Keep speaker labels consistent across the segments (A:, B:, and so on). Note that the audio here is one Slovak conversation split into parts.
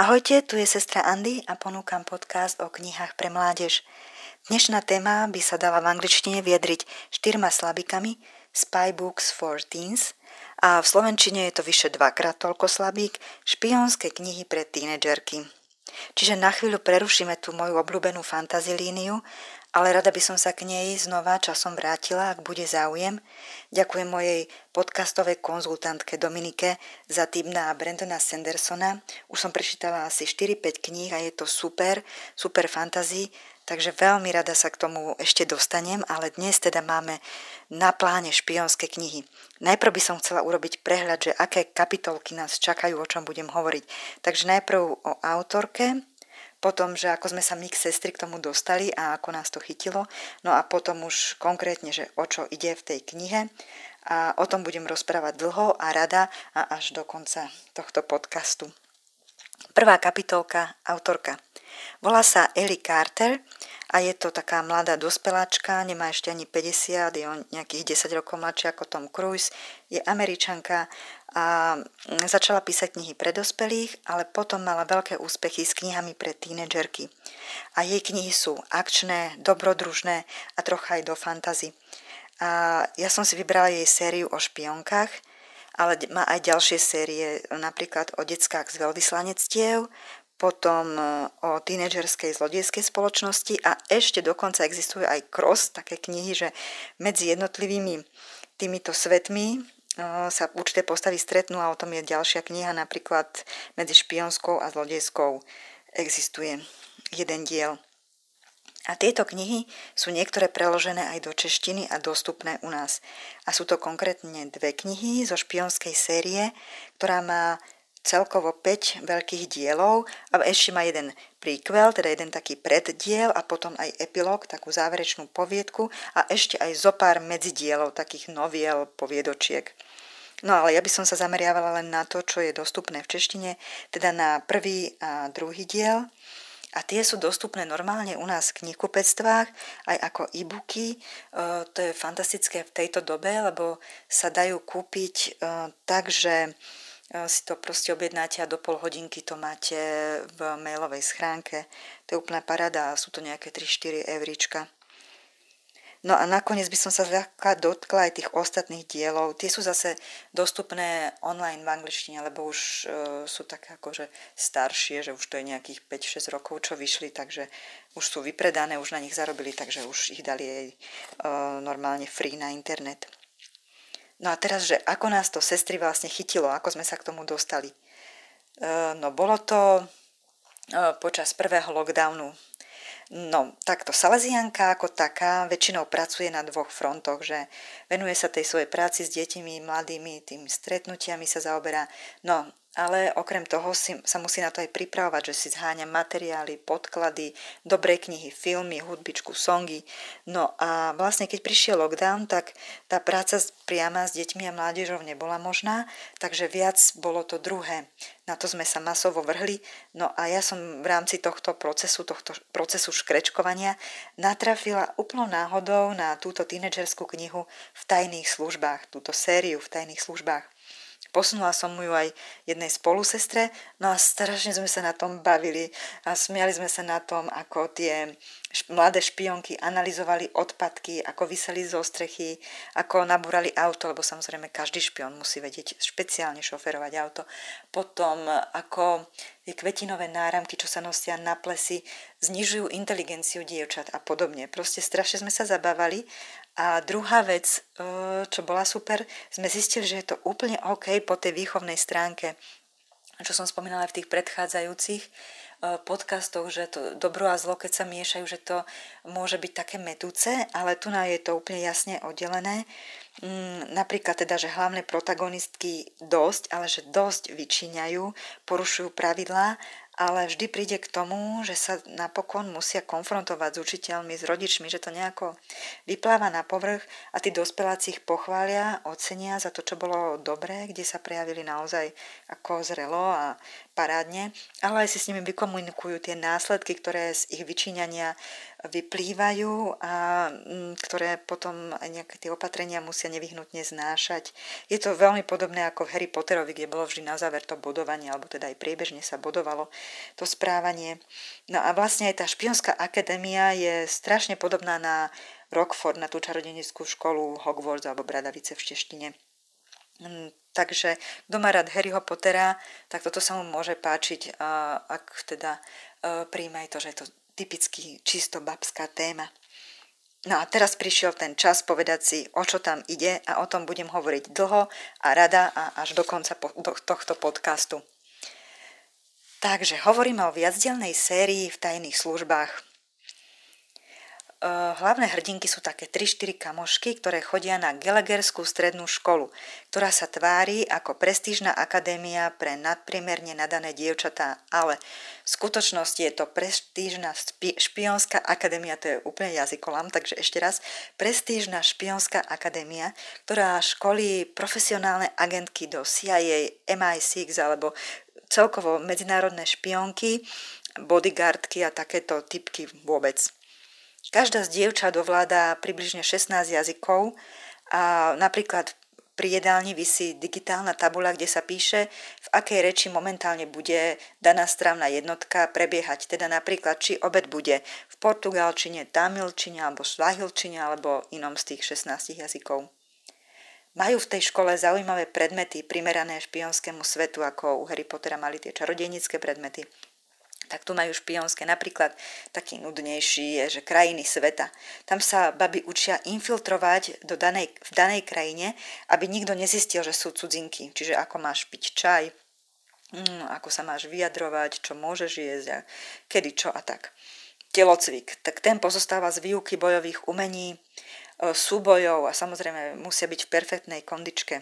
A: Ahojte, tu je sestra Andy a ponúkam podcast o knihách pre mládež. Dnešná téma by sa dala v angličtine vyjadriť štyrma slabikami Spy Books for Teens a v slovenčine je to vyše dvakrát toľko slabík špionské knihy pre tínedžerky. Čiže na chvíľu prerušíme tú moju obľúbenú fantazilíniu ale rada by som sa k nej znova časom vrátila, ak bude záujem. Ďakujem mojej podcastovej konzultantke Dominike za tým na Brandona Sandersona. Už som prečítala asi 4-5 kníh a je to super, super fantasy, takže veľmi rada sa k tomu ešte dostanem, ale dnes teda máme na pláne špionské knihy. Najprv by som chcela urobiť prehľad, že aké kapitolky nás čakajú, o čom budem hovoriť. Takže najprv o autorke, potom, že ako sme sa my k sestry k tomu dostali a ako nás to chytilo, no a potom už konkrétne, že o čo ide v tej knihe a o tom budem rozprávať dlho a rada a až do konca tohto podcastu. Prvá kapitolka, autorka. Volá sa Ellie Carter a je to taká mladá dospeláčka, nemá ešte ani 50, je on nejakých 10 rokov mladšia ako Tom Cruise, je američanka a začala písať knihy pre dospelých, ale potom mala veľké úspechy s knihami pre tínedžerky. A jej knihy sú akčné, dobrodružné a trocha aj do fantazy. A ja som si vybrala jej sériu o špionkách, ale má aj ďalšie série, napríklad o deckách z veľvyslanectiev, potom e, o tínedžerskej zlodieskej spoločnosti a ešte dokonca existujú aj cross, také knihy, že medzi jednotlivými týmito svetmi sa určité postavy stretnú a o tom je ďalšia kniha, napríklad medzi špionskou a zlodejskou existuje jeden diel. A tieto knihy sú niektoré preložené aj do češtiny a dostupné u nás. A sú to konkrétne dve knihy zo špionskej série, ktorá má celkovo 5 veľkých dielov a ešte má jeden prequel, teda jeden taký preddiel a potom aj epilóg, takú záverečnú poviedku a ešte aj zo pár medzidielov, takých noviel, poviedočiek. No ale ja by som sa zameriavala len na to, čo je dostupné v češtine, teda na prvý a druhý diel. A tie sú dostupné normálne u nás v knihkupectvách, aj ako e-booky. E, to je fantastické v tejto dobe, lebo sa dajú kúpiť e, tak, že si to proste objednáte a do pol hodinky to máte v mailovej schránke. To je úplná parada a sú to nejaké 3-4 evrička. No a nakoniec by som sa zľahka dotkla aj tých ostatných dielov. Tie sú zase dostupné online v angličtine, lebo už e, sú také akože staršie, že už to je nejakých 5-6 rokov, čo vyšli, takže už sú vypredané, už na nich zarobili, takže už ich dali aj e, normálne free na internet. No a teraz, že ako nás to sestry vlastne chytilo, ako sme sa k tomu dostali. E, no bolo to e, počas prvého lockdownu. No, takto Salesianka ako taká väčšinou pracuje na dvoch frontoch, že venuje sa tej svojej práci s deťmi, mladými, tými stretnutiami sa zaoberá. No, ale okrem toho si, sa musí na to aj pripravovať, že si zháňa materiály, podklady, dobré knihy, filmy, hudbičku, songy. No a vlastne keď prišiel lockdown, tak tá práca priama s deťmi a mládežou nebola možná, takže viac bolo to druhé. Na to sme sa masovo vrhli. No a ja som v rámci tohto procesu, tohto procesu škrečkovania natrafila úplnou náhodou na túto tínedžerskú knihu v tajných službách, túto sériu v tajných službách. Posunula som ju aj jednej spolusestre, no a strašne sme sa na tom bavili a smiali sme sa na tom, ako tie mladé špionky analyzovali odpadky, ako vyseli zo strechy, ako nabúrali auto, lebo samozrejme každý špion musí vedieť špeciálne šoferovať auto. Potom ako tie kvetinové náramky, čo sa nosia na plesy, znižujú inteligenciu dievčat a podobne. Proste strašne sme sa zabávali a druhá vec, e, čo bola super, sme zistili, že je to úplne OK po tej výchovnej stránke, čo som spomínala v tých predchádzajúcich e, podcastoch, že to dobro a zlo, keď sa miešajú, že to môže byť také metúce, ale tu je to úplne jasne oddelené. Mm, napríklad teda, že hlavné protagonistky dosť, ale že dosť vyčíňajú, porušujú pravidlá ale vždy príde k tomu, že sa napokon musia konfrontovať s učiteľmi, s rodičmi, že to nejako vypláva na povrch a tí dospeláci ich pochvália, ocenia za to, čo bolo dobré, kde sa prejavili naozaj ako zrelo a parádne, ale aj si s nimi vykomunikujú tie následky, ktoré z ich vyčíňania vyplývajú a mm, ktoré potom aj nejaké tie opatrenia musia nevyhnutne znášať. Je to veľmi podobné ako v Harry Potterovi, kde bolo vždy na záver to bodovanie, alebo teda aj priebežne sa bodovalo to správanie. No a vlastne aj tá špionská akadémia je strašne podobná na Rockford, na tú čarodenickú školu Hogwarts alebo Bradavice v češtine. Mm, takže kto má rád Harryho Pottera, tak toto sa mu môže páčiť, ak teda e, príjme to, že je to typicky čisto babská téma. No a teraz prišiel ten čas povedať si, o čo tam ide a o tom budem hovoriť dlho a rada a až do konca tohto podcastu. Takže hovoríme o viacdielnej sérii v tajných službách. Eh, hlavné hrdinky sú také 3-4 kamošky, ktoré chodia na Gelegerskú strednú školu, ktorá sa tvári ako prestížna akadémia pre nadpriemerne nadané dievčatá, ale v skutočnosti je to prestížna špionská akadémia, to je úplne jazykolám, takže ešte raz, prestížna špionská akadémia, ktorá školí profesionálne agentky do CIA, MI6 alebo celkovo medzinárodné špionky, bodyguardky a takéto typky vôbec. Každá z dievčat ovláda približne 16 jazykov a napríklad pri jedálni vysí digitálna tabula, kde sa píše, v akej reči momentálne bude daná strávna jednotka prebiehať. Teda napríklad, či obed bude v portugalčine, tamilčine alebo svahilčine alebo inom z tých 16 jazykov. Majú v tej škole zaujímavé predmety primerané špionskému svetu, ako u Harry Pottera mali tie čarodejnícke predmety tak tu majú špionské. Napríklad taký nudnejší je, že krajiny sveta. Tam sa baby učia infiltrovať do danej, v danej krajine, aby nikto nezistil, že sú cudzinky. Čiže ako máš piť čaj, mm, ako sa máš vyjadrovať, čo môžeš jesť a kedy čo a tak. Telocvik. Tak ten pozostáva z výuky bojových umení, e, súbojov a samozrejme musia byť v perfektnej kondičke.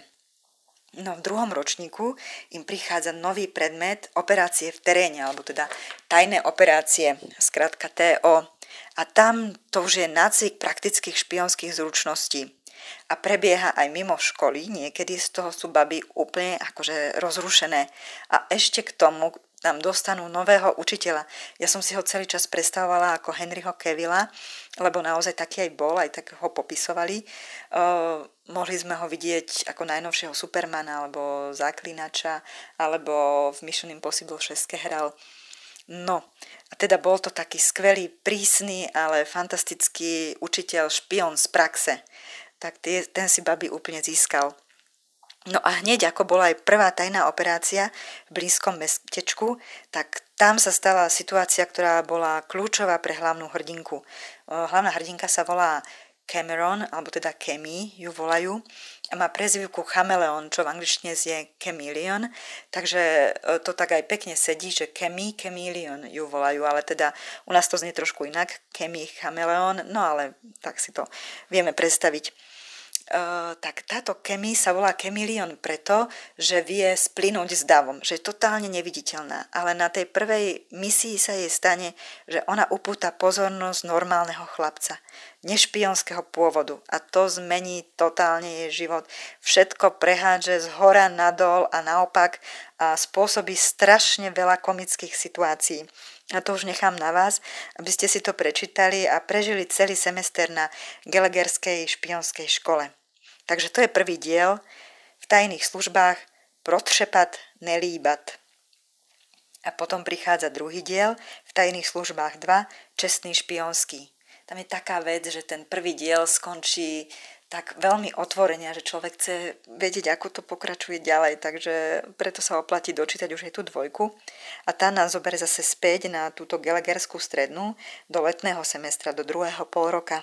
A: No v druhom ročníku im prichádza nový predmet operácie v teréne, alebo teda tajné operácie, skrátka TO. A tam to už je nácvik praktických špionských zručností. A prebieha aj mimo školy, niekedy z toho sú baby úplne akože rozrušené. A ešte k tomu tam dostanú nového učiteľa. Ja som si ho celý čas predstavovala ako Henryho Kevilla, lebo naozaj taký aj bol, aj tak ho popisovali. Uh, mohli sme ho vidieť ako najnovšieho Supermana, alebo Zaklinača, alebo v Mission Impossible 6 hral. No, a teda bol to taký skvelý, prísny, ale fantastický učiteľ, špion z praxe. Tak tie, ten si babi úplne získal. No a hneď ako bola aj prvá tajná operácia v blízkom mestečku, tak tam sa stala situácia, ktorá bola kľúčová pre hlavnú hrdinku. Hlavná hrdinka sa volá Cameron, alebo teda Kemi ju volajú, a má prezivku Chameleon, čo v angličtine zje Chameleon, takže e, to tak aj pekne sedí, že Kemi, Chameleon ju volajú, ale teda u nás to znie trošku inak, Kemi, Chameleon, no ale tak si to vieme predstaviť. Uh, tak táto Kemi sa volá Kemilion preto, že vie splynúť s davom, že je totálne neviditeľná, ale na tej prvej misii sa jej stane, že ona upúta pozornosť normálneho chlapca, nešpionského pôvodu a to zmení totálne jej život. Všetko prehádže z hora nadol a naopak a spôsobí strašne veľa komických situácií. A to už nechám na vás, aby ste si to prečítali a prežili celý semester na Gelegerskej špionskej škole. Takže to je prvý diel v tajných službách Protřepat, nelíbat. A potom prichádza druhý diel v tajných službách 2 Čestný špionský. Tam je taká vec, že ten prvý diel skončí tak veľmi otvorenia, že človek chce vedieť, ako to pokračuje ďalej, takže preto sa oplatí dočítať už aj tú dvojku. A tá nás zoberie zase späť na túto gelegerskú strednú do letného semestra, do druhého pol roka.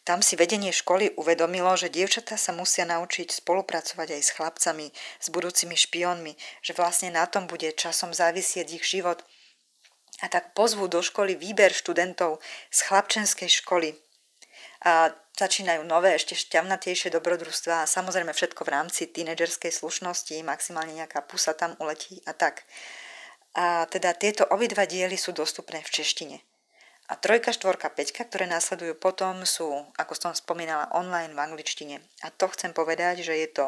A: Tam si vedenie školy uvedomilo, že dievčatá sa musia naučiť spolupracovať aj s chlapcami, s budúcimi špiónmi, že vlastne na tom bude časom závisieť ich život. A tak pozvú do školy výber študentov z chlapčenskej školy. A začínajú nové, ešte šťavnatejšie dobrodružstva a samozrejme všetko v rámci tínedžerskej slušnosti, maximálne nejaká pusa tam uletí a tak. A teda tieto obidva diely sú dostupné v češtine. A trojka, štvorka, peťka, ktoré následujú potom, sú, ako som spomínala, online v angličtine. A to chcem povedať, že je to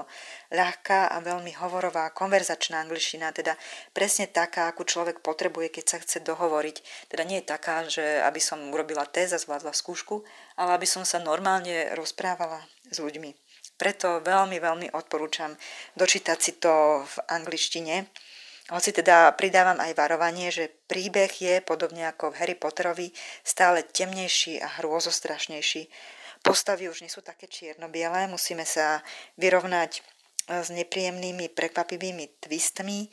A: ľahká a veľmi hovorová konverzačná angličtina, teda presne taká, akú človek potrebuje, keď sa chce dohovoriť. Teda nie je taká, že aby som urobila test a zvládla skúšku, ale aby som sa normálne rozprávala s ľuďmi. Preto veľmi, veľmi odporúčam dočítať si to v angličtine, hoci teda pridávam aj varovanie, že príbeh je, podobne ako v Harry Potterovi, stále temnejší a hrôzostrašnejší. Postavy už nie sú také čierno-biele, musíme sa vyrovnať e, s nepríjemnými, prekvapivými twistmi. E,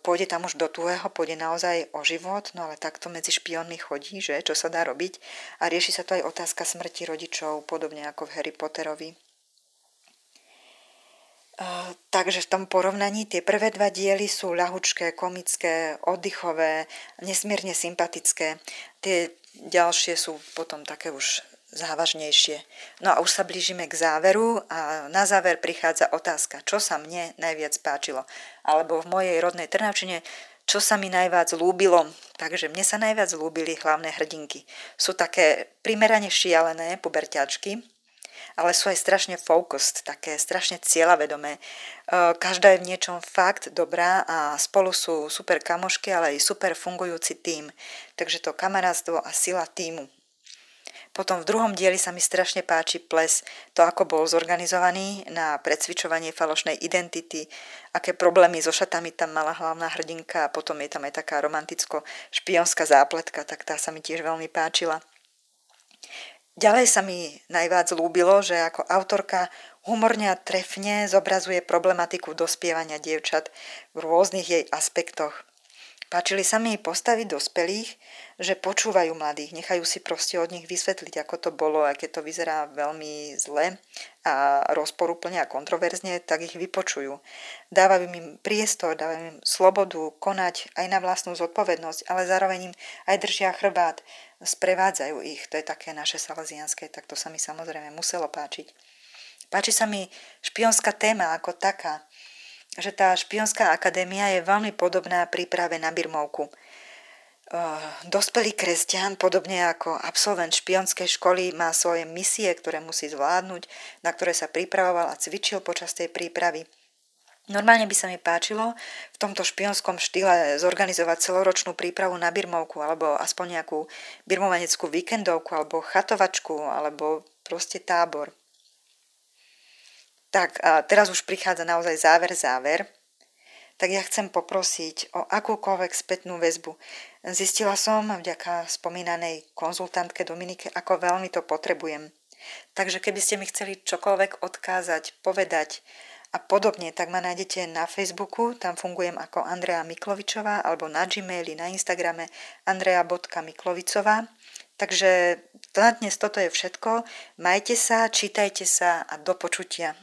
A: pôjde tam už do tuhého, pôjde naozaj o život, no ale takto medzi špiónmi chodí, že čo sa dá robiť. A rieši sa to aj otázka smrti rodičov, podobne ako v Harry Potterovi. Takže v tom porovnaní tie prvé dva diely sú ľahučké, komické, oddychové, nesmierne sympatické. Tie ďalšie sú potom také už závažnejšie. No a už sa blížime k záveru a na záver prichádza otázka, čo sa mne najviac páčilo. Alebo v mojej rodnej Trnavčine, čo sa mi najviac lúbilo. Takže mne sa najviac lúbili hlavné hrdinky. Sú také primerane šialené puberťačky, ale sú aj strašne focused, také strašne cieľavedomé. E, každá je v niečom fakt dobrá a spolu sú super kamošky, ale aj super fungujúci tím. Takže to kamarátstvo a sila týmu. Potom v druhom dieli sa mi strašne páči ples, to ako bol zorganizovaný na predsvičovanie falošnej identity, aké problémy so šatami tam mala hlavná hrdinka a potom je tam aj taká romanticko-špionská zápletka, tak tá sa mi tiež veľmi páčila. Ďalej sa mi najviac lúbilo, že ako autorka humorne a trefne zobrazuje problematiku dospievania dievčat v rôznych jej aspektoch. Páčili sa mi postavy dospelých, že počúvajú mladých, nechajú si proste od nich vysvetliť, ako to bolo, a keď to vyzerá veľmi zle a rozporúplne a kontroverzne, tak ich vypočujú. Dávajú im priestor, dávajú im slobodu konať aj na vlastnú zodpovednosť, ale zároveň im aj držia chrbát, sprevádzajú ich. To je také naše salesianské, tak to sa mi samozrejme muselo páčiť. Páči sa mi špionská téma ako taká, že tá špionská akadémia je veľmi podobná príprave na Birmovku. Dospelý kresťan, podobne ako absolvent špionskej školy, má svoje misie, ktoré musí zvládnuť, na ktoré sa pripravoval a cvičil počas tej prípravy. Normálne by sa mi páčilo v tomto špionskom štýle zorganizovať celoročnú prípravu na birmovku alebo aspoň nejakú birmovaneckú víkendovku alebo chatovačku alebo proste tábor. Tak a teraz už prichádza naozaj záver, záver. Tak ja chcem poprosiť o akúkoľvek spätnú väzbu. Zistila som vďaka spomínanej konzultantke Dominike, ako veľmi to potrebujem. Takže keby ste mi chceli čokoľvek odkázať, povedať a podobne, tak ma nájdete na Facebooku, tam fungujem ako Andrea Miklovičová, alebo na Gmaili, na Instagrame andrea.miklovicová. Takže na dnes toto je všetko. Majte sa, čítajte sa a do počutia.